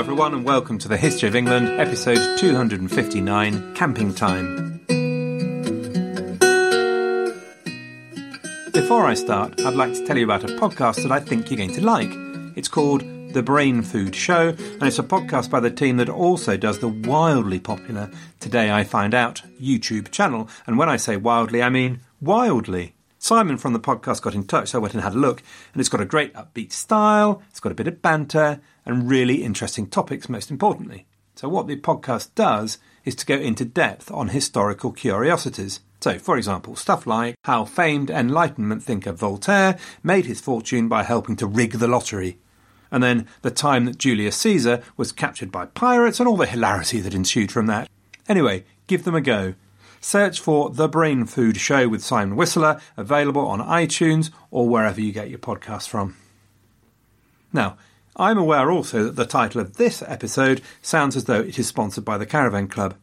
Hello, everyone, and welcome to the History of England, episode 259 Camping Time. Before I start, I'd like to tell you about a podcast that I think you're going to like. It's called The Brain Food Show, and it's a podcast by the team that also does the wildly popular Today I Find Out YouTube channel. And when I say wildly, I mean wildly. Simon from the podcast got in touch, so I went and had a look, and it's got a great upbeat style, it's got a bit of banter, and really interesting topics, most importantly. So, what the podcast does is to go into depth on historical curiosities. So, for example, stuff like how famed Enlightenment thinker Voltaire made his fortune by helping to rig the lottery, and then the time that Julius Caesar was captured by pirates and all the hilarity that ensued from that. Anyway, give them a go. Search for The Brain Food Show with Simon Whistler, available on iTunes or wherever you get your podcasts from. Now, I'm aware also that the title of this episode sounds as though it is sponsored by the Caravan Club.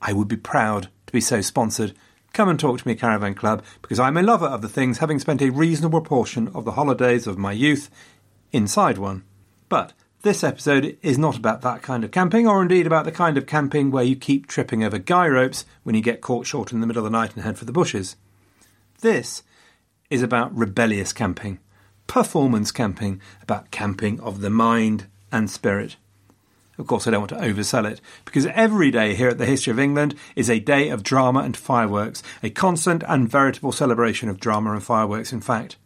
I would be proud to be so sponsored, come and talk to me, Caravan Club, because I'm a lover of the things, having spent a reasonable portion of the holidays of my youth inside one. But this episode is not about that kind of camping, or indeed about the kind of camping where you keep tripping over guy ropes when you get caught short in the middle of the night and head for the bushes. This is about rebellious camping, performance camping, about camping of the mind and spirit. Of course, I don't want to oversell it, because every day here at the History of England is a day of drama and fireworks, a constant and veritable celebration of drama and fireworks, in fact.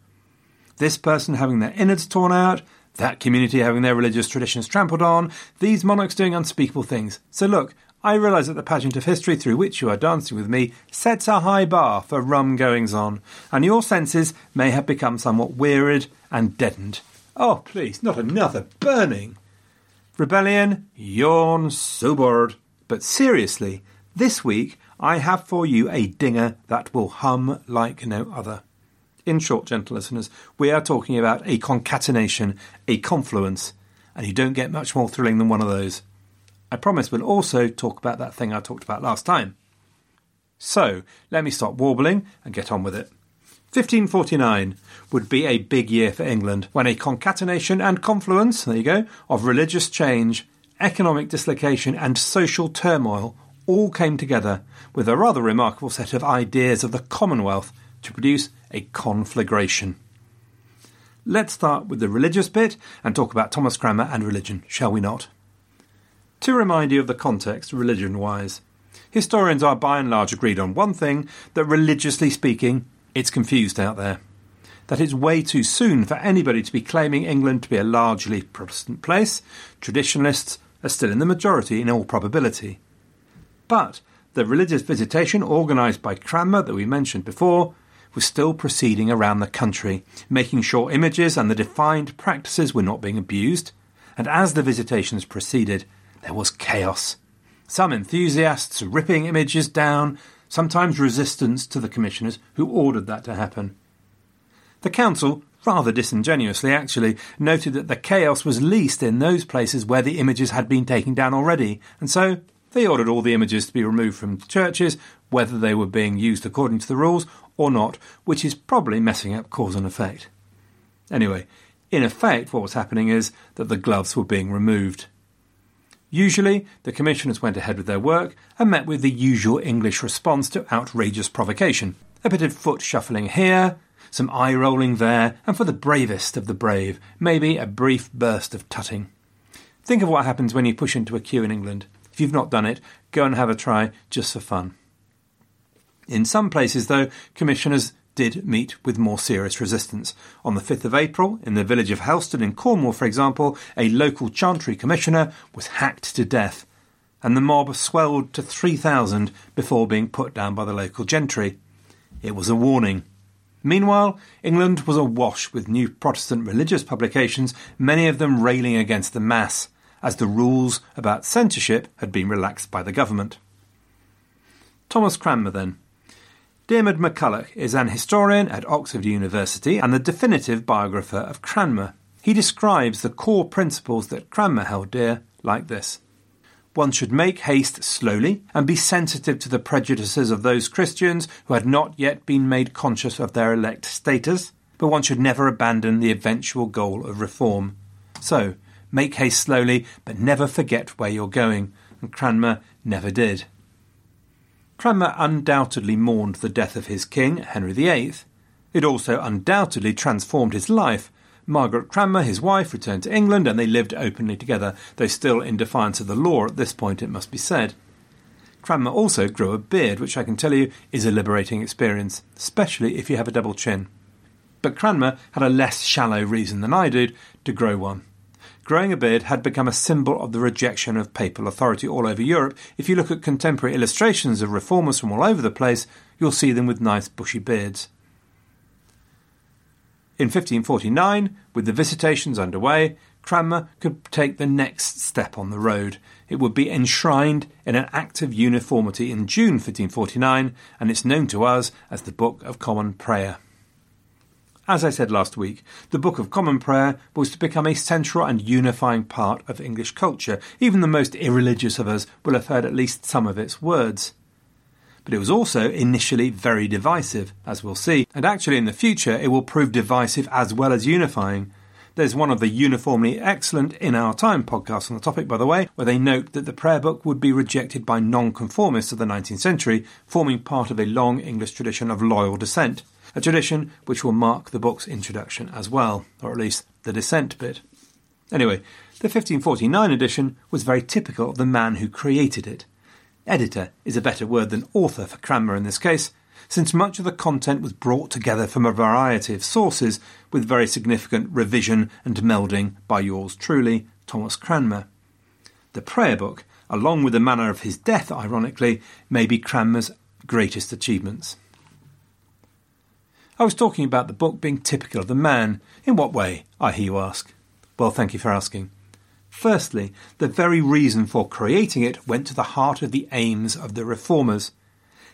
This person having their innards torn out, that community having their religious traditions trampled on, these monarchs doing unspeakable things. So look, I realise that the pageant of history through which you are dancing with me sets a high bar for rum goings on, and your senses may have become somewhat wearied and deadened. Oh, please, not another burning! Rebellion, yawn, so bored. But seriously, this week I have for you a dinger that will hum like no other. In short, gentle listeners, we are talking about a concatenation, a confluence, and you don't get much more thrilling than one of those. I promise we'll also talk about that thing I talked about last time. So, let me stop warbling and get on with it. 1549 would be a big year for England when a concatenation and confluence, there you go, of religious change, economic dislocation, and social turmoil all came together with a rather remarkable set of ideas of the Commonwealth to produce a conflagration. Let's start with the religious bit and talk about Thomas Cranmer and religion, shall we not? To remind you of the context, religion wise, historians are by and large agreed on one thing that religiously speaking, it's confused out there. that it's way too soon for anybody to be claiming England to be a largely Protestant place. Traditionalists are still in the majority in all probability. But the religious visitation organised by Cranmer that we mentioned before was still proceeding around the country, making sure images and the defined practices were not being abused. And as the visitations proceeded, there was chaos. Some enthusiasts ripping images down, sometimes resistance to the commissioners who ordered that to happen. The council, rather disingenuously actually, noted that the chaos was least in those places where the images had been taken down already, and so they ordered all the images to be removed from churches, whether they were being used according to the rules or not, which is probably messing up cause and effect. Anyway, in effect, what was happening is that the gloves were being removed. Usually, the commissioners went ahead with their work and met with the usual English response to outrageous provocation. A bit of foot shuffling here, some eye rolling there, and for the bravest of the brave, maybe a brief burst of tutting. Think of what happens when you push into a queue in England. If you've not done it, go and have a try just for fun. In some places, though, commissioners did meet with more serious resistance. On the 5th of April, in the village of Helston in Cornwall, for example, a local chantry commissioner was hacked to death, and the mob swelled to 3,000 before being put down by the local gentry. It was a warning. Meanwhile, England was awash with new Protestant religious publications, many of them railing against the Mass as the rules about censorship had been relaxed by the government. Thomas Cranmer, then. Diarmaid MacCulloch is an historian at Oxford University and the definitive biographer of Cranmer. He describes the core principles that Cranmer held dear like this. One should make haste slowly and be sensitive to the prejudices of those Christians who had not yet been made conscious of their elect status, but one should never abandon the eventual goal of reform. So, Make haste slowly, but never forget where you're going, and Cranmer never did. Cranmer undoubtedly mourned the death of his king, Henry VIII. It also undoubtedly transformed his life. Margaret Cranmer, his wife, returned to England and they lived openly together, though still in defiance of the law at this point, it must be said. Cranmer also grew a beard, which I can tell you is a liberating experience, especially if you have a double chin. But Cranmer had a less shallow reason than I did to grow one. Growing a beard had become a symbol of the rejection of papal authority all over Europe. If you look at contemporary illustrations of reformers from all over the place, you'll see them with nice bushy beards. In 1549, with the visitations underway, Cranmer could take the next step on the road. It would be enshrined in an Act of Uniformity in June 1549, and it's known to us as the Book of Common Prayer. As I said last week, the Book of Common Prayer was to become a central and unifying part of English culture. Even the most irreligious of us will have heard at least some of its words. But it was also initially very divisive, as we'll see, and actually in the future it will prove divisive as well as unifying. There's one of the uniformly excellent In Our Time podcasts on the topic, by the way, where they note that the prayer book would be rejected by nonconformists of the 19th century, forming part of a long English tradition of loyal dissent a tradition which will mark the book's introduction as well, or at least the dissent bit. Anyway, the 1549 edition was very typical of the man who created it. Editor is a better word than author for Cranmer in this case, since much of the content was brought together from a variety of sources with very significant revision and melding by yours truly, Thomas Cranmer. The prayer book, along with the manner of his death, ironically, may be Cranmer's greatest achievements. I was talking about the book being typical of the man. In what way, I hear you ask? Well, thank you for asking. Firstly, the very reason for creating it went to the heart of the aims of the reformers.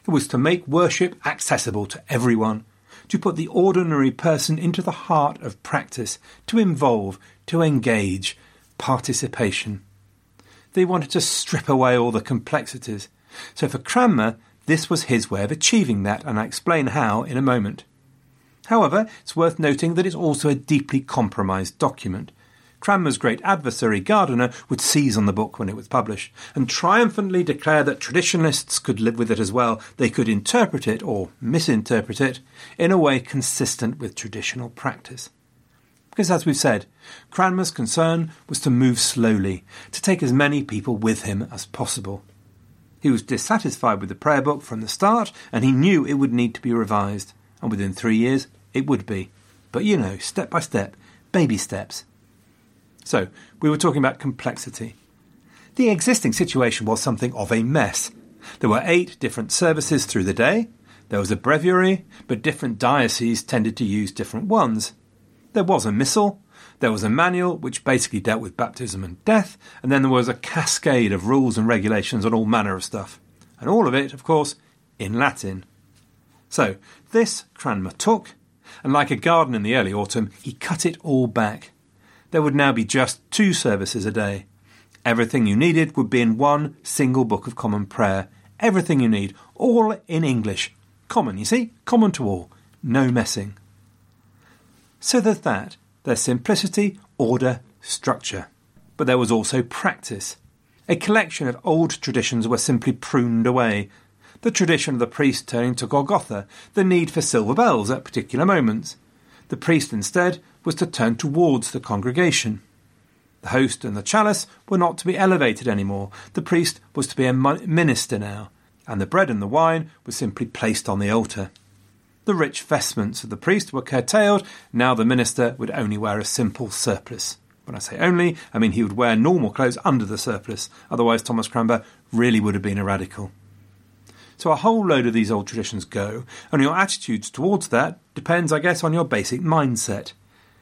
It was to make worship accessible to everyone, to put the ordinary person into the heart of practice, to involve, to engage, participation. They wanted to strip away all the complexities. So for Cranmer, this was his way of achieving that, and I explain how in a moment. However, it's worth noting that it's also a deeply compromised document. Cranmer's great adversary, Gardiner, would seize on the book when it was published and triumphantly declare that traditionalists could live with it as well. They could interpret it, or misinterpret it, in a way consistent with traditional practice. Because, as we've said, Cranmer's concern was to move slowly, to take as many people with him as possible. He was dissatisfied with the prayer book from the start, and he knew it would need to be revised, and within three years it would be. but you know, step by step, baby steps. So, we were talking about complexity. The existing situation was something of a mess. There were eight different services through the day. There was a breviary, but different dioceses tended to use different ones. There was a missal, there was a manual which basically dealt with baptism and death, and then there was a cascade of rules and regulations on all manner of stuff. And all of it, of course, in Latin. So, this Cranmer took, and like a garden in the early autumn, he cut it all back. There would now be just two services a day. Everything you needed would be in one single book of common prayer. Everything you need, all in English. Common, you see? Common to all. No messing. So there's that. There's simplicity, order, structure. But there was also practice. A collection of old traditions were simply pruned away. The tradition of the priest turning to Golgotha, the need for silver bells at particular moments. The priest instead was to turn towards the congregation. The host and the chalice were not to be elevated any more. The priest was to be a minister now, and the bread and the wine were simply placed on the altar. The rich vestments of the priest were curtailed. Now the minister would only wear a simple surplice. When I say only, I mean he would wear normal clothes under the surplice. Otherwise, Thomas Cranmer really would have been a radical. So a whole load of these old traditions go, and your attitudes towards that depends, I guess, on your basic mindset.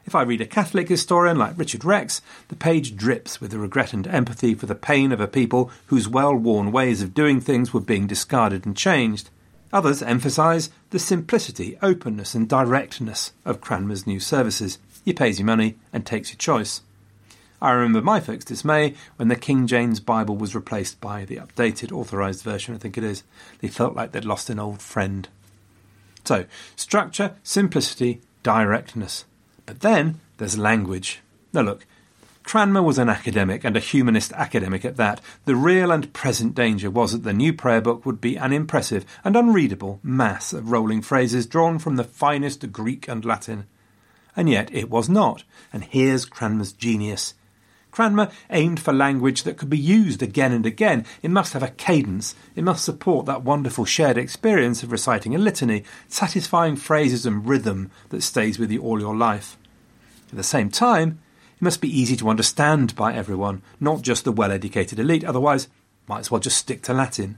If I read a Catholic historian like Richard Rex, the page drips with the regret and empathy for the pain of a people whose well worn ways of doing things were being discarded and changed. Others emphasise the simplicity, openness, and directness of Cranmer's new services. He pays you money and takes your choice. I remember my folks' dismay when the King James Bible was replaced by the updated authorised version, I think it is. They felt like they'd lost an old friend. So, structure, simplicity, directness. But then there's language. Now, look, Cranmer was an academic and a humanist academic at that. The real and present danger was that the new prayer book would be an impressive and unreadable mass of rolling phrases drawn from the finest Greek and Latin. And yet it was not, and here's Cranmer's genius. Cranmer aimed for language that could be used again and again. It must have a cadence. It must support that wonderful shared experience of reciting a litany, satisfying phrases and rhythm that stays with you all your life. At the same time, it must be easy to understand by everyone, not just the well educated elite, otherwise, might as well just stick to Latin.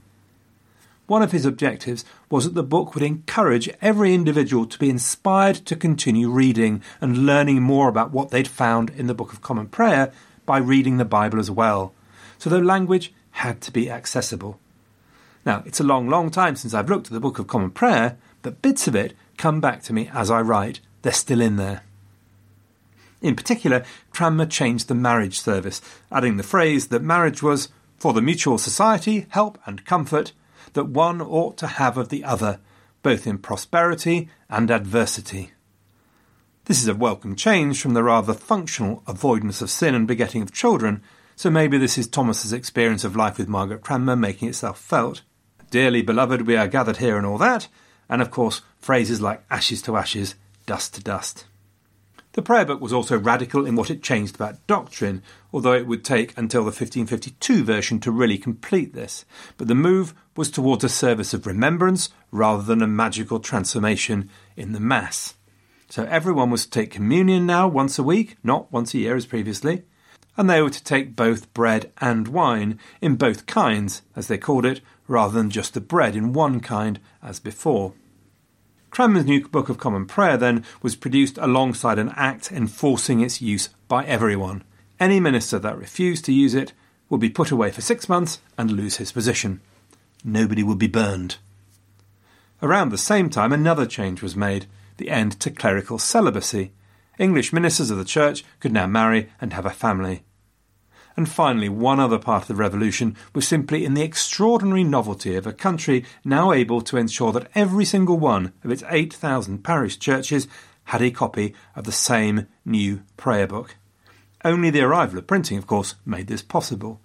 One of his objectives was that the book would encourage every individual to be inspired to continue reading and learning more about what they'd found in the Book of Common Prayer by reading the Bible as well. So the language had to be accessible. Now, it's a long, long time since I've looked at the Book of Common Prayer, but bits of it come back to me as I write. They're still in there. In particular, Cranmer changed the marriage service, adding the phrase that marriage was for the mutual society, help, and comfort that one ought to have of the other, both in prosperity and adversity. This is a welcome change from the rather functional avoidance of sin and begetting of children, so maybe this is Thomas's experience of life with Margaret Cranmer making itself felt. Dearly beloved, we are gathered here and all that, and of course phrases like ashes to ashes, dust to dust. The prayer book was also radical in what it changed about doctrine, although it would take until the 1552 version to really complete this. But the move was towards a service of remembrance rather than a magical transformation in the Mass. So everyone was to take communion now once a week, not once a year as previously, and they were to take both bread and wine in both kinds, as they called it, rather than just the bread in one kind as before. Cranmer's new Book of Common Prayer, then, was produced alongside an act enforcing its use by everyone. Any minister that refused to use it would be put away for six months and lose his position. Nobody would be burned. Around the same time, another change was made the end to clerical celibacy. English ministers of the Church could now marry and have a family. And finally, one other part of the revolution was simply in the extraordinary novelty of a country now able to ensure that every single one of its 8,000 parish churches had a copy of the same new prayer book. Only the arrival of printing, of course, made this possible.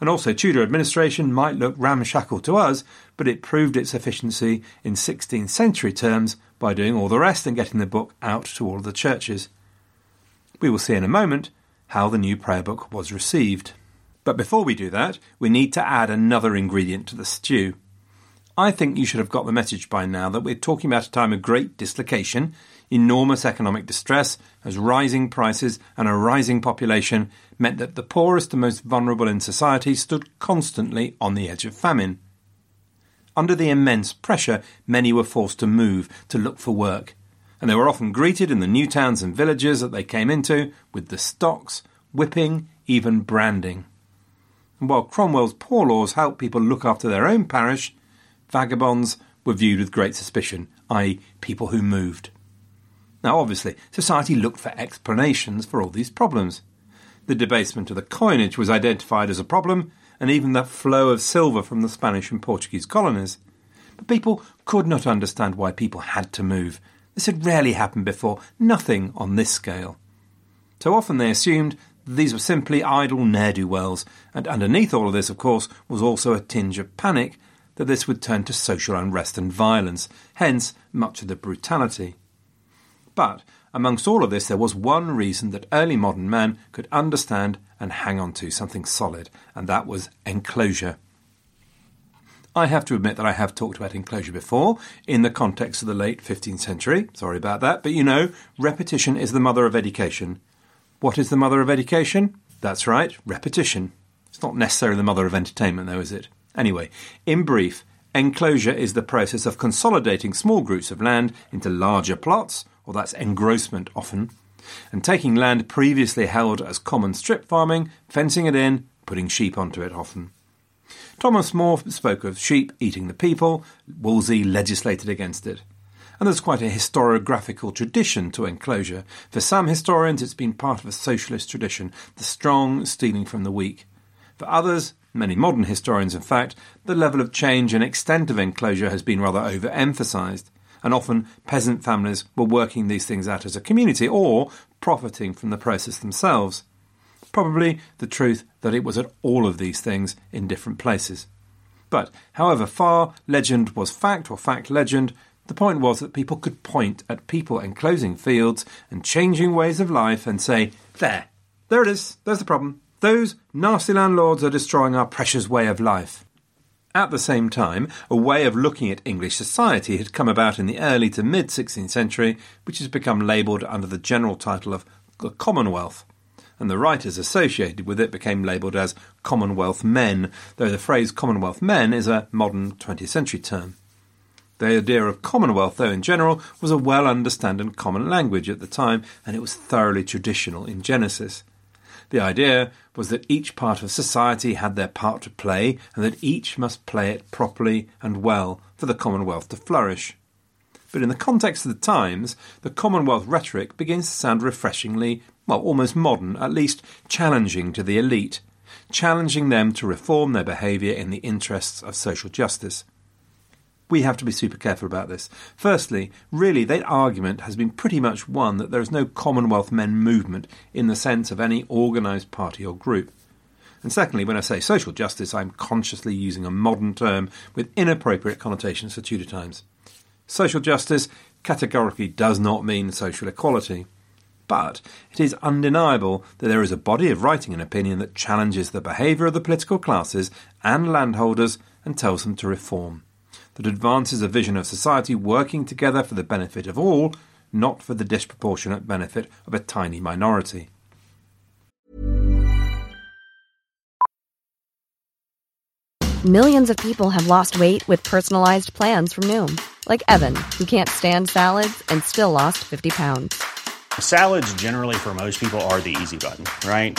And also, Tudor administration might look ramshackle to us, but it proved its efficiency in 16th century terms by doing all the rest and getting the book out to all the churches. We will see in a moment how the new prayer book was received. But before we do that, we need to add another ingredient to the stew. I think you should have got the message by now that we're talking about a time of great dislocation Enormous economic distress, as rising prices and a rising population meant that the poorest and most vulnerable in society stood constantly on the edge of famine. Under the immense pressure, many were forced to move to look for work, and they were often greeted in the new towns and villages that they came into with the stocks, whipping, even branding. And while Cromwell's poor laws helped people look after their own parish, vagabonds were viewed with great suspicion, i.e., people who moved. Now, obviously, society looked for explanations for all these problems. The debasement of the coinage was identified as a problem, and even the flow of silver from the Spanish and Portuguese colonies. But people could not understand why people had to move. This had rarely happened before, nothing on this scale. So often they assumed these were simply idle ne'er do wells, and underneath all of this, of course, was also a tinge of panic that this would turn to social unrest and violence, hence much of the brutality. But amongst all of this, there was one reason that early modern man could understand and hang on to something solid, and that was enclosure. I have to admit that I have talked about enclosure before in the context of the late 15th century. Sorry about that, but you know, repetition is the mother of education. What is the mother of education? That's right, repetition. It's not necessarily the mother of entertainment, though, is it? Anyway, in brief, enclosure is the process of consolidating small groups of land into larger plots, or that's engrossment often, and taking land previously held as common strip farming, fencing it in, putting sheep onto it often. Thomas More spoke of sheep eating the people, Wolsey legislated against it and there's quite a historiographical tradition to enclosure. For some historians, it's been part of a socialist tradition, the strong stealing from the weak. For others, many modern historians in fact, the level of change and extent of enclosure has been rather overemphasized, and often peasant families were working these things out as a community or profiting from the process themselves. Probably the truth that it was at all of these things in different places. But however far legend was fact or fact legend, the point was that people could point at people enclosing fields and changing ways of life and say, There, there it is, there's the problem. Those nasty landlords are destroying our precious way of life. At the same time, a way of looking at English society had come about in the early to mid 16th century, which has become labelled under the general title of the Commonwealth. And the writers associated with it became labelled as Commonwealth men, though the phrase Commonwealth men is a modern 20th century term. The idea of Commonwealth, though, in general, was a well understood and common language at the time, and it was thoroughly traditional in Genesis. The idea was that each part of society had their part to play, and that each must play it properly and well for the Commonwealth to flourish. But in the context of the times, the Commonwealth rhetoric begins to sound refreshingly, well, almost modern, at least challenging to the elite, challenging them to reform their behaviour in the interests of social justice we have to be super careful about this. Firstly, really, that argument has been pretty much won that there is no Commonwealth men movement in the sense of any organised party or group. And secondly, when I say social justice, I'm consciously using a modern term with inappropriate connotations for Tudor times. Social justice categorically does not mean social equality. But it is undeniable that there is a body of writing and opinion that challenges the behaviour of the political classes and landholders and tells them to reform that advances a vision of society working together for the benefit of all, not for the disproportionate benefit of a tiny minority. Millions of people have lost weight with personalized plans from Noom, like Evan, who can't stand salads and still lost 50 pounds. Salads, generally, for most people, are the easy button, right?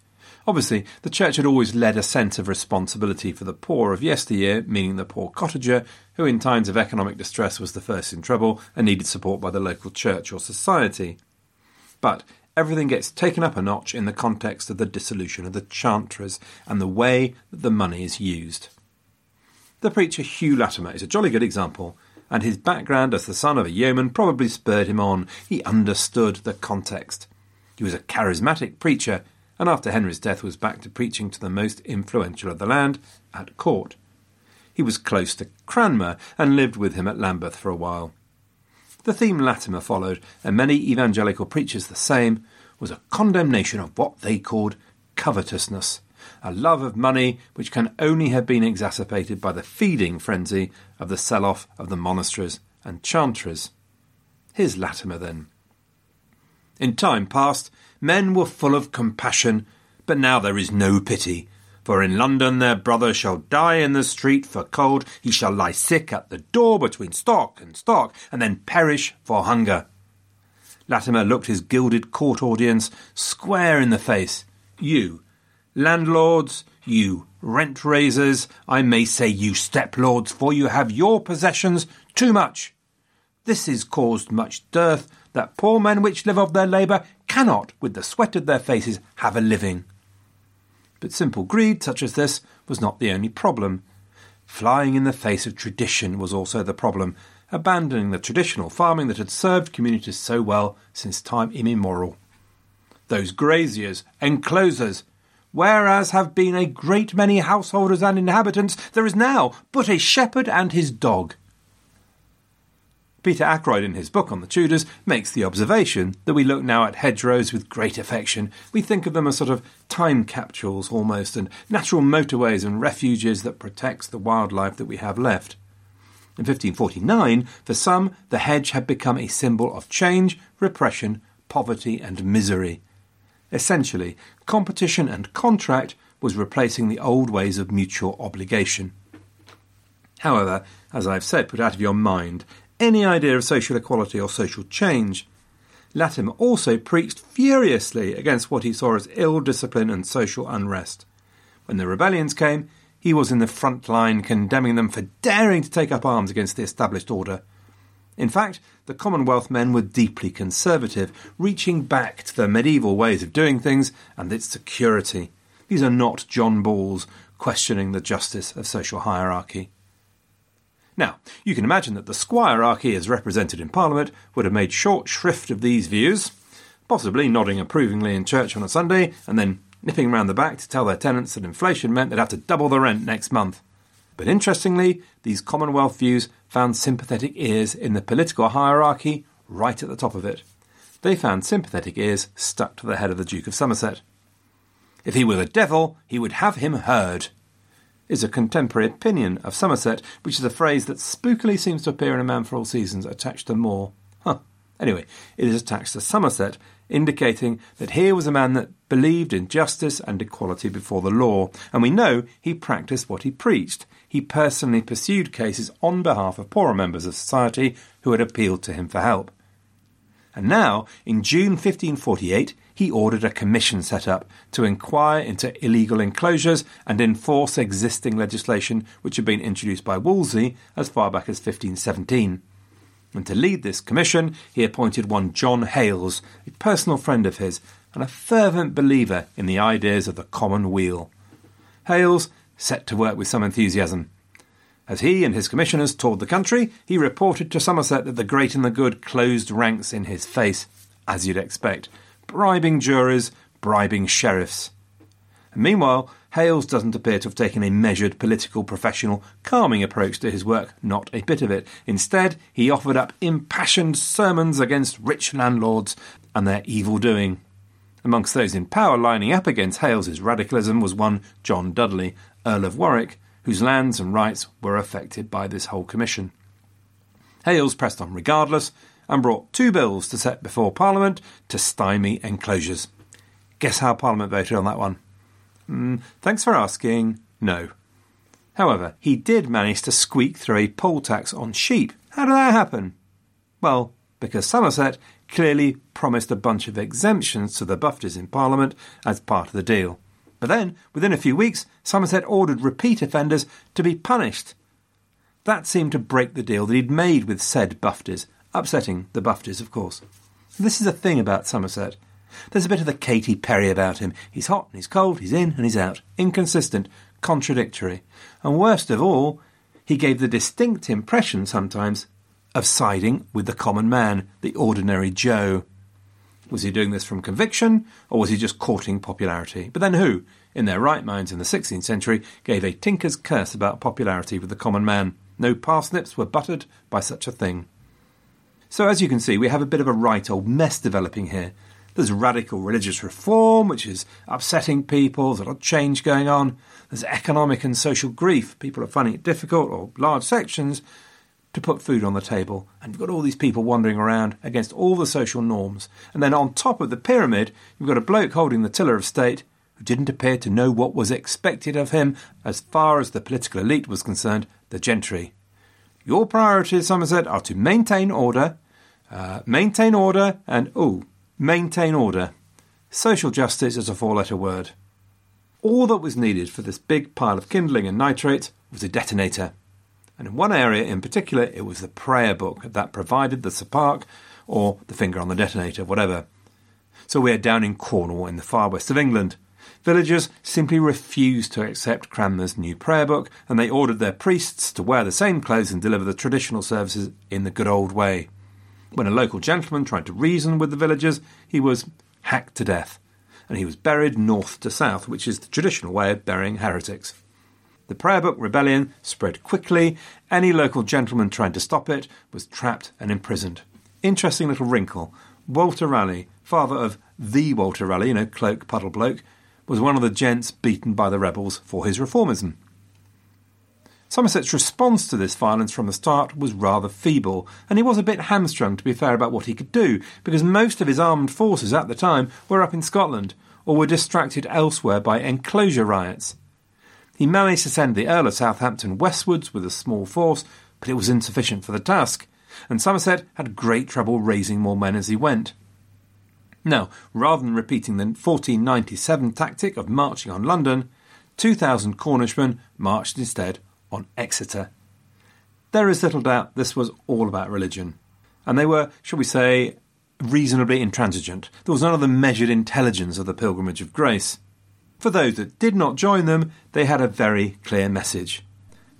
Obviously, the church had always led a sense of responsibility for the poor of yesteryear, meaning the poor cottager, who in times of economic distress was the first in trouble and needed support by the local church or society. But everything gets taken up a notch in the context of the dissolution of the chantries and the way that the money is used. The preacher Hugh Latimer is a jolly good example, and his background as the son of a yeoman probably spurred him on. He understood the context. He was a charismatic preacher and after Henry's death was back to preaching to the most influential of the land at court. He was close to Cranmer and lived with him at Lambeth for a while. The theme Latimer followed, and many evangelical preachers the same, was a condemnation of what they called covetousness, a love of money which can only have been exacerbated by the feeding frenzy of the sell off of the monasteries and chantries. Here's Latimer then. In time past, men were full of compassion, but now there is no pity. For in London their brother shall die in the street for cold, he shall lie sick at the door between stock and stock, and then perish for hunger. Latimer looked his gilded court audience square in the face. You, landlords, you rent raisers, I may say you step lords, for you have your possessions too much. This has caused much dearth, that poor men which live of their labour cannot, with the sweat of their faces, have a living. But simple greed, such as this, was not the only problem. Flying in the face of tradition was also the problem, abandoning the traditional farming that had served communities so well since time immemorial. Those graziers, enclosers, whereas have been a great many householders and inhabitants, there is now but a shepherd and his dog. Peter Ackroyd, in his book on the Tudors, makes the observation that we look now at hedgerows with great affection. We think of them as sort of time capsules almost, and natural motorways and refuges that protects the wildlife that we have left. In 1549, for some, the hedge had become a symbol of change, repression, poverty, and misery. Essentially, competition and contract was replacing the old ways of mutual obligation. However, as I've said, put out of your mind any idea of social equality or social change. Latimer also preached furiously against what he saw as ill discipline and social unrest. When the rebellions came, he was in the front line condemning them for daring to take up arms against the established order. In fact, the Commonwealth men were deeply conservative, reaching back to the medieval ways of doing things and its security. These are not John Balls questioning the justice of social hierarchy. Now, you can imagine that the squirearchy as represented in Parliament would have made short shrift of these views, possibly nodding approvingly in church on a Sunday and then nipping round the back to tell their tenants that inflation meant they'd have to double the rent next month. But interestingly, these Commonwealth views found sympathetic ears in the political hierarchy right at the top of it. They found sympathetic ears stuck to the head of the Duke of Somerset. If he were the devil, he would have him heard is a contemporary opinion of Somerset, which is a phrase that spookily seems to appear in A Man for All Seasons attached to More. Huh. Anyway, it is attached to Somerset, indicating that here was a man that believed in justice and equality before the law, and we know he practiced what he preached. He personally pursued cases on behalf of poorer members of society who had appealed to him for help. And now, in June 1548, he ordered a commission set up to inquire into illegal enclosures and enforce existing legislation which had been introduced by Wolsey as far back as 1517. And to lead this commission, he appointed one John Hales, a personal friend of his and a fervent believer in the ideas of the common weal. Hales set to work with some enthusiasm. As he and his commissioners toured the country, he reported to Somerset that the great and the good closed ranks in his face, as you'd expect, bribing juries, bribing sheriffs. And meanwhile, Hales doesn't appear to have taken a measured, political, professional, calming approach to his work, not a bit of it. Instead, he offered up impassioned sermons against rich landlords and their evil doing. Amongst those in power lining up against Hales's radicalism was one John Dudley, Earl of Warwick, whose lands and rights were affected by this whole commission. Hales pressed on regardless and brought two bills to set before Parliament to stymie enclosures. Guess how Parliament voted on that one? Mm, thanks for asking. No. However, he did manage to squeak through a poll tax on sheep. How did that happen? Well, because Somerset clearly promised a bunch of exemptions to the Bufters in Parliament as part of the deal. But then, within a few weeks, Somerset ordered repeat offenders to be punished. That seemed to break the deal that he'd made with said Bufters, upsetting the Bufters, of course. This is a thing about Somerset. There's a bit of the Katy Perry about him. He's hot and he's cold, he's in and he's out, inconsistent, contradictory. And worst of all, he gave the distinct impression sometimes of siding with the common man, the ordinary Joe. Was he doing this from conviction, or was he just courting popularity? But then who, in their right minds in the 16th century, gave a tinker's curse about popularity with the common man? No parsnips were buttered by such a thing. So, as you can see, we have a bit of a right old mess developing here. There's radical religious reform, which is upsetting people, there's a lot of change going on. There's economic and social grief. People are finding it difficult, or large sections, to put food on the table. And you've got all these people wandering around against all the social norms. And then on top of the pyramid, you've got a bloke holding the tiller of state who didn't appear to know what was expected of him as far as the political elite was concerned, the gentry. Your priorities, Somerset, are to maintain order, uh, maintain order, and, oh, maintain order. Social justice is a four letter word. All that was needed for this big pile of kindling and nitrate was a detonator. And in one area in particular, it was the prayer book that provided the spark or the finger on the detonator, whatever. So we're down in Cornwall in the far west of England. Villagers simply refused to accept Cranmer's new prayer book, and they ordered their priests to wear the same clothes and deliver the traditional services in the good old way. When a local gentleman tried to reason with the villagers, he was hacked to death, and he was buried north to south, which is the traditional way of burying heretics. The prayer book rebellion spread quickly. Any local gentleman trying to stop it was trapped and imprisoned. Interesting little wrinkle. Walter Raleigh, father of the Walter Raleigh, you know, cloak, puddle bloke, was one of the gents beaten by the rebels for his reformism. Somerset's response to this violence from the start was rather feeble, and he was a bit hamstrung, to be fair, about what he could do, because most of his armed forces at the time were up in Scotland, or were distracted elsewhere by enclosure riots. He managed to send the Earl of Southampton westwards with a small force, but it was insufficient for the task, and Somerset had great trouble raising more men as he went. Now, rather than repeating the 1497 tactic of marching on London, 2,000 Cornishmen marched instead on Exeter. There is little doubt this was all about religion, and they were, shall we say, reasonably intransigent. There was none of the measured intelligence of the Pilgrimage of Grace. For those that did not join them, they had a very clear message.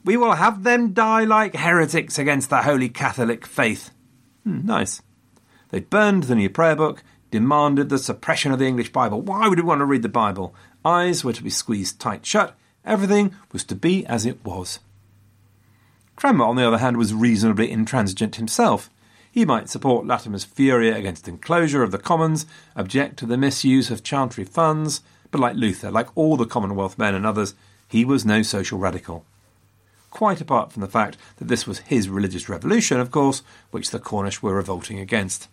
We will have them die like heretics against the Holy Catholic faith. Hmm, nice. They burned the new prayer book, demanded the suppression of the English Bible. Why would we want to read the Bible? Eyes were to be squeezed tight shut. Everything was to be as it was. Cranmer, on the other hand, was reasonably intransigent himself. He might support Latimer's fury against enclosure of the commons, object to the misuse of chantry funds, but like Luther, like all the Commonwealth men and others, he was no social radical. Quite apart from the fact that this was his religious revolution, of course, which the Cornish were revolting against.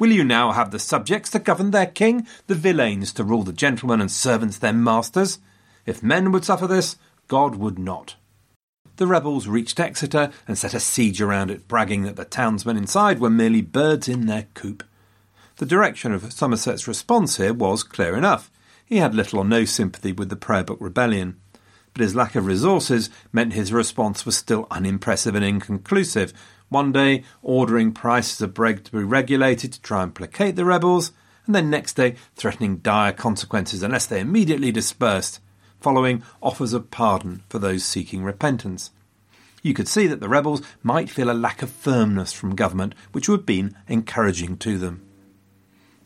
Will you now have the subjects to govern their king, the villeins to rule the gentlemen and servants their masters? If men would suffer this, God would not. The rebels reached Exeter and set a siege around it, bragging that the townsmen inside were merely birds in their coop. The direction of Somerset's response here was clear enough. He had little or no sympathy with the Prayer Book Rebellion, but his lack of resources meant his response was still unimpressive and inconclusive. One day, ordering prices of bread to be regulated to try and placate the rebels, and then next day, threatening dire consequences unless they immediately dispersed, following offers of pardon for those seeking repentance. You could see that the rebels might feel a lack of firmness from government, which would have been encouraging to them.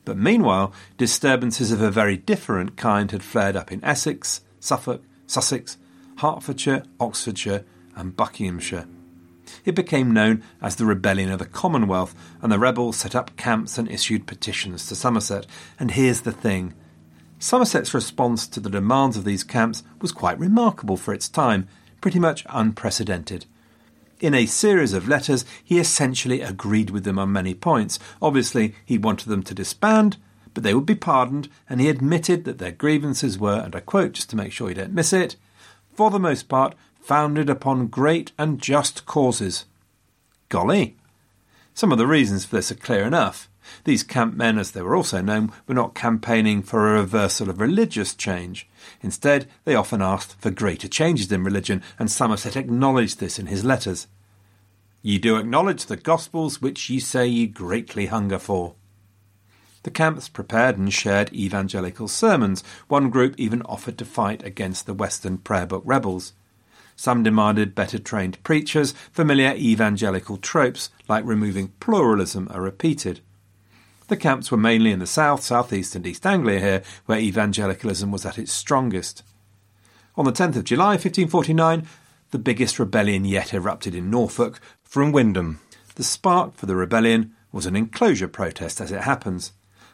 But meanwhile, disturbances of a very different kind had flared up in Essex, Suffolk, Sussex, Hertfordshire, Oxfordshire, and Buckinghamshire. It became known as the Rebellion of the Commonwealth, and the rebels set up camps and issued petitions to Somerset. And here's the thing Somerset's response to the demands of these camps was quite remarkable for its time, pretty much unprecedented. In a series of letters, he essentially agreed with them on many points. Obviously, he wanted them to disband, but they would be pardoned, and he admitted that their grievances were, and I quote just to make sure you don't miss it, for the most part, founded upon great and just causes. Golly! Some of the reasons for this are clear enough. These camp men, as they were also known, were not campaigning for a reversal of religious change. Instead, they often asked for greater changes in religion, and Somerset acknowledged this in his letters. Ye do acknowledge the Gospels which ye say ye greatly hunger for. The camps prepared and shared evangelical sermons. One group even offered to fight against the Western prayer book rebels. Some demanded better trained preachers. Familiar evangelical tropes, like removing pluralism, are repeated. The camps were mainly in the south, southeast, and East Anglia here, where evangelicalism was at its strongest. On the 10th of July 1549, the biggest rebellion yet erupted in Norfolk from Wymondham. The spark for the rebellion was an enclosure protest, as it happens.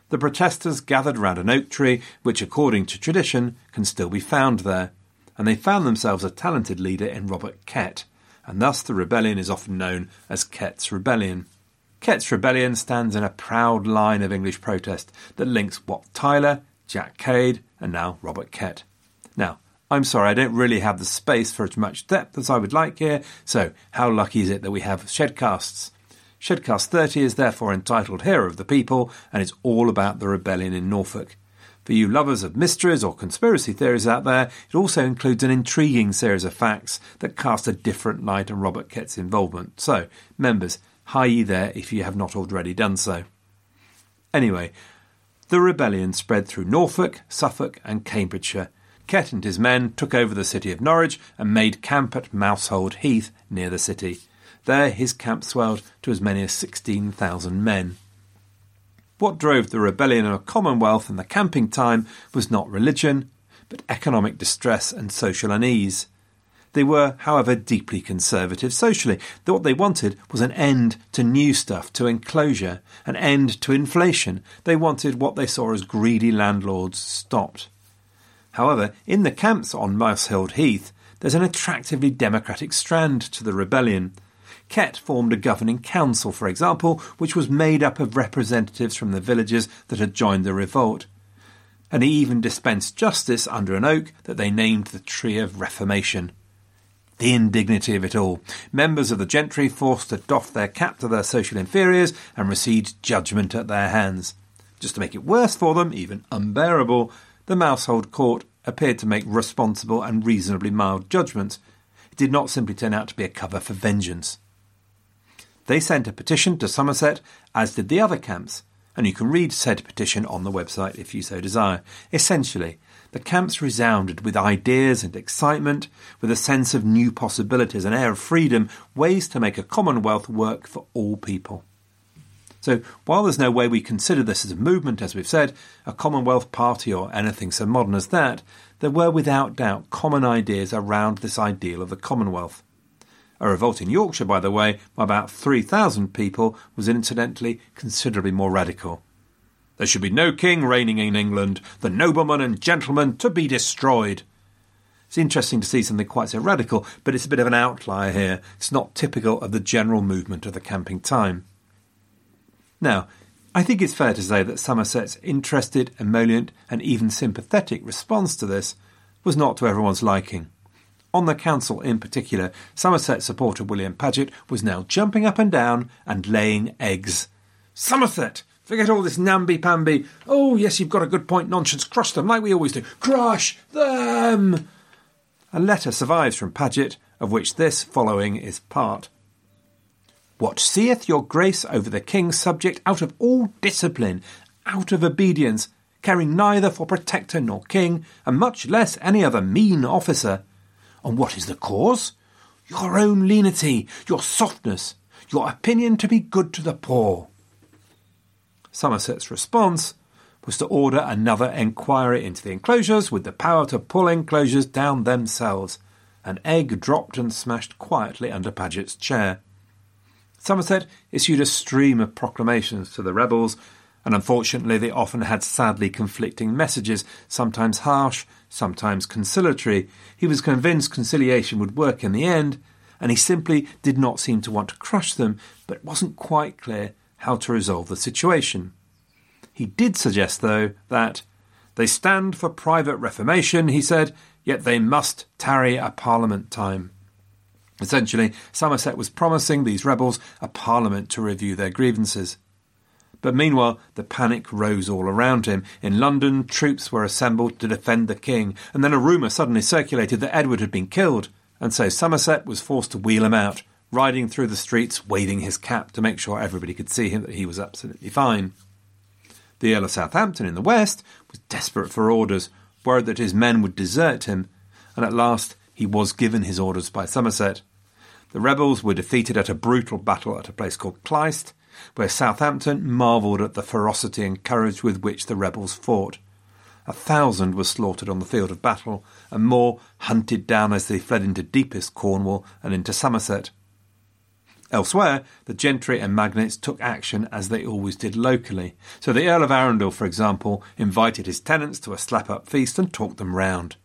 The protesters gathered round an oak tree, which, according to tradition, can still be found there, and they found themselves a talented leader in Robert Kett, and thus the rebellion is often known as Kett's Rebellion. Kett's Rebellion stands in a proud line of English protest that links Wat Tyler, Jack Cade, and now Robert Kett. I'm sorry, I don't really have the space for as much depth as I would like here, so how lucky is it that we have Shedcasts? Shedcast 30 is therefore entitled Hero of the People, and it's all about the rebellion in Norfolk. For you lovers of mysteries or conspiracy theories out there, it also includes an intriguing series of facts that cast a different light on Robert Kett's involvement. So, members, hi ye there if you have not already done so. Anyway, the rebellion spread through Norfolk, Suffolk, and Cambridgeshire. Kett and his men took over the city of Norwich and made camp at Mousehold Heath near the city. There his camp swelled to as many as 16,000 men. What drove the rebellion of Commonwealth in the camping time was not religion, but economic distress and social unease. They were, however, deeply conservative socially. What they wanted was an end to new stuff, to enclosure, an end to inflation. They wanted what they saw as greedy landlords stopped. However, in the camps on Mousehold Heath, there's an attractively democratic strand to the rebellion. Kett formed a governing council, for example, which was made up of representatives from the villages that had joined the revolt. And he even dispensed justice under an oak that they named the Tree of Reformation. The indignity of it all. Members of the gentry forced to doff their cap to their social inferiors and received judgment at their hands. Just to make it worse for them, even unbearable, the Mousehold Court appeared to make responsible and reasonably mild judgments. It did not simply turn out to be a cover for vengeance. They sent a petition to Somerset, as did the other camps, and you can read said petition on the website if you so desire. Essentially, the camps resounded with ideas and excitement, with a sense of new possibilities, an air of freedom, ways to make a commonwealth work for all people. So, while there's no way we consider this as a movement, as we've said, a Commonwealth Party or anything so modern as that, there were without doubt common ideas around this ideal of the Commonwealth. A revolt in Yorkshire, by the way, by about 3,000 people, was incidentally considerably more radical. There should be no king reigning in England, the noblemen and gentlemen to be destroyed. It's interesting to see something quite so radical, but it's a bit of an outlier here. It's not typical of the general movement of the camping time. Now, I think it's fair to say that Somerset's interested, emollient, and even sympathetic response to this was not to everyone's liking. On the council in particular, Somerset supporter William Paget was now jumping up and down and laying eggs. Somerset! Forget all this namby-pamby. Oh, yes, you've got a good point nonsense. Crush them like we always do. Crush them! A letter survives from Paget, of which this following is part. What seeth your grace over the king's subject out of all discipline, out of obedience, caring neither for protector nor king, and much less any other mean officer, and what is the cause? Your own lenity, your softness, your opinion to be good to the poor. Somerset's response was to order another enquiry into the enclosures with the power to pull enclosures down themselves. An egg dropped and smashed quietly under Paget's chair. Somerset issued a stream of proclamations to the rebels, and unfortunately they often had sadly conflicting messages, sometimes harsh, sometimes conciliatory. He was convinced conciliation would work in the end, and he simply did not seem to want to crush them, but it wasn't quite clear how to resolve the situation. He did suggest, though, that they stand for private reformation, he said, yet they must tarry a parliament time. Essentially, Somerset was promising these rebels a parliament to review their grievances. But meanwhile, the panic rose all around him. In London, troops were assembled to defend the king, and then a rumour suddenly circulated that Edward had been killed, and so Somerset was forced to wheel him out, riding through the streets waving his cap to make sure everybody could see him that he was absolutely fine. The Earl of Southampton in the west was desperate for orders, worried that his men would desert him, and at last he was given his orders by Somerset. The rebels were defeated at a brutal battle at a place called Clyst, where Southampton marvelled at the ferocity and courage with which the rebels fought. A thousand were slaughtered on the field of battle, and more hunted down as they fled into deepest Cornwall and into Somerset. Elsewhere, the gentry and magnates took action as they always did locally. So the Earl of Arundel, for example, invited his tenants to a slap up feast and talked them round.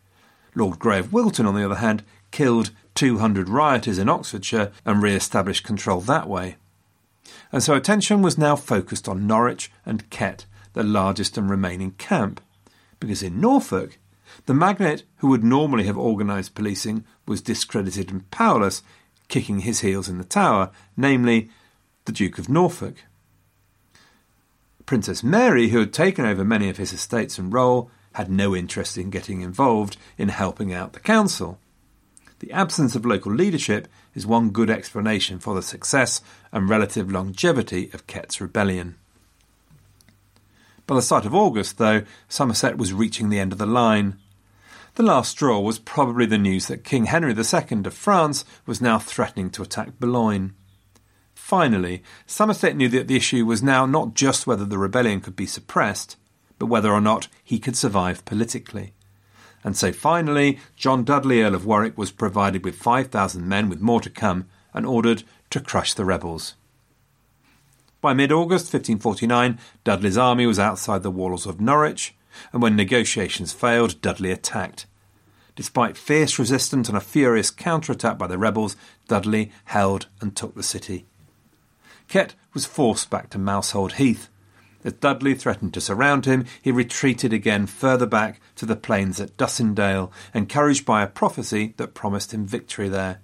Lord Grey of Wilton, on the other hand, killed 200 rioters in Oxfordshire and re established control that way. And so attention was now focused on Norwich and Kett, the largest and remaining camp because in Norfolk, the magnate who would normally have organised policing was discredited and powerless, kicking his heels in the tower, namely the Duke of Norfolk. Princess Mary, who had taken over many of his estates and role, had no interest in getting involved in helping out the council. The absence of local leadership is one good explanation for the success and relative longevity of Kett's rebellion. By the start of August, though, Somerset was reaching the end of the line. The last straw was probably the news that King Henry II of France was now threatening to attack Boulogne. Finally, Somerset knew that the issue was now not just whether the rebellion could be suppressed, but whether or not he could survive politically. And so finally, John Dudley, Earl of Warwick, was provided with 5,000 men with more to come and ordered to crush the rebels. By mid August 1549, Dudley's army was outside the walls of Norwich, and when negotiations failed, Dudley attacked. Despite fierce resistance and a furious counterattack by the rebels, Dudley held and took the city. Kett was forced back to Mousehold Heath. As Dudley threatened to surround him, he retreated again further back to the plains at Dussindale, encouraged by a prophecy that promised him victory there.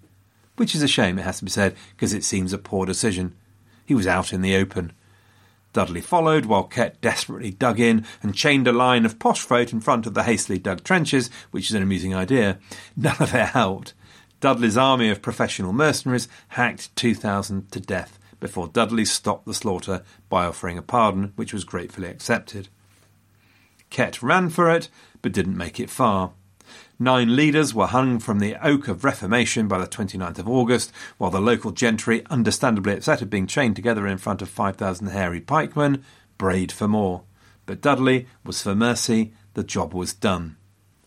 Which is a shame, it has to be said, because it seems a poor decision. He was out in the open. Dudley followed while Kett desperately dug in and chained a line of posh in front of the hastily dug trenches, which is an amusing idea. None of it helped. Dudley's army of professional mercenaries hacked 2,000 to death before Dudley stopped the slaughter by offering a pardon, which was gratefully accepted. Kett ran for it, but didn't make it far. Nine leaders were hung from the Oak of Reformation by the 29th of August, while the local gentry, understandably upset at being chained together in front of 5,000 hairy pikemen, brayed for more. But Dudley was for mercy, the job was done.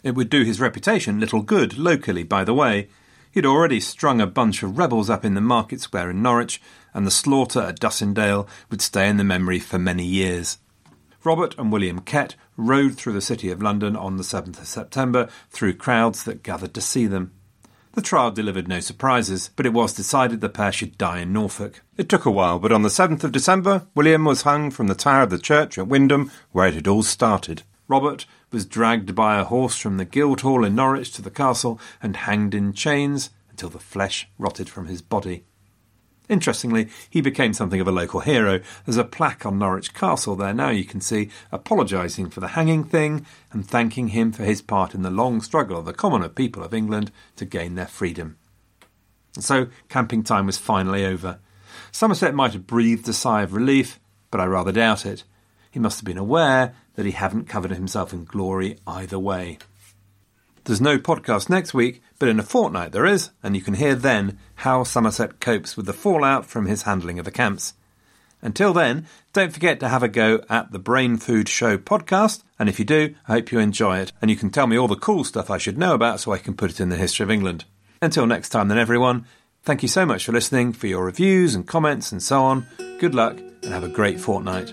It would do his reputation little good locally, by the way. He'd already strung a bunch of rebels up in the market square in Norwich, and the slaughter at Dussindale would stay in the memory for many years. Robert and William Kett rode through the City of London on the 7th of September through crowds that gathered to see them. The trial delivered no surprises, but it was decided the pair should die in Norfolk. It took a while, but on the 7th of December, William was hung from the tower of the church at Wymondham, where it had all started. Robert was dragged by a horse from the Guildhall in Norwich to the castle and hanged in chains until the flesh rotted from his body. Interestingly, he became something of a local hero. There's a plaque on Norwich Castle there now you can see, apologising for the hanging thing and thanking him for his part in the long struggle of the commoner people of England to gain their freedom. So camping time was finally over. Somerset might have breathed a sigh of relief, but I rather doubt it. He must have been aware that he hadn't covered himself in glory either way. There's no podcast next week, but in a fortnight there is, and you can hear then how Somerset copes with the fallout from his handling of the camps. Until then, don't forget to have a go at the Brain Food Show podcast, and if you do, I hope you enjoy it, and you can tell me all the cool stuff I should know about so I can put it in the history of England. Until next time, then, everyone, thank you so much for listening, for your reviews and comments and so on. Good luck, and have a great fortnight.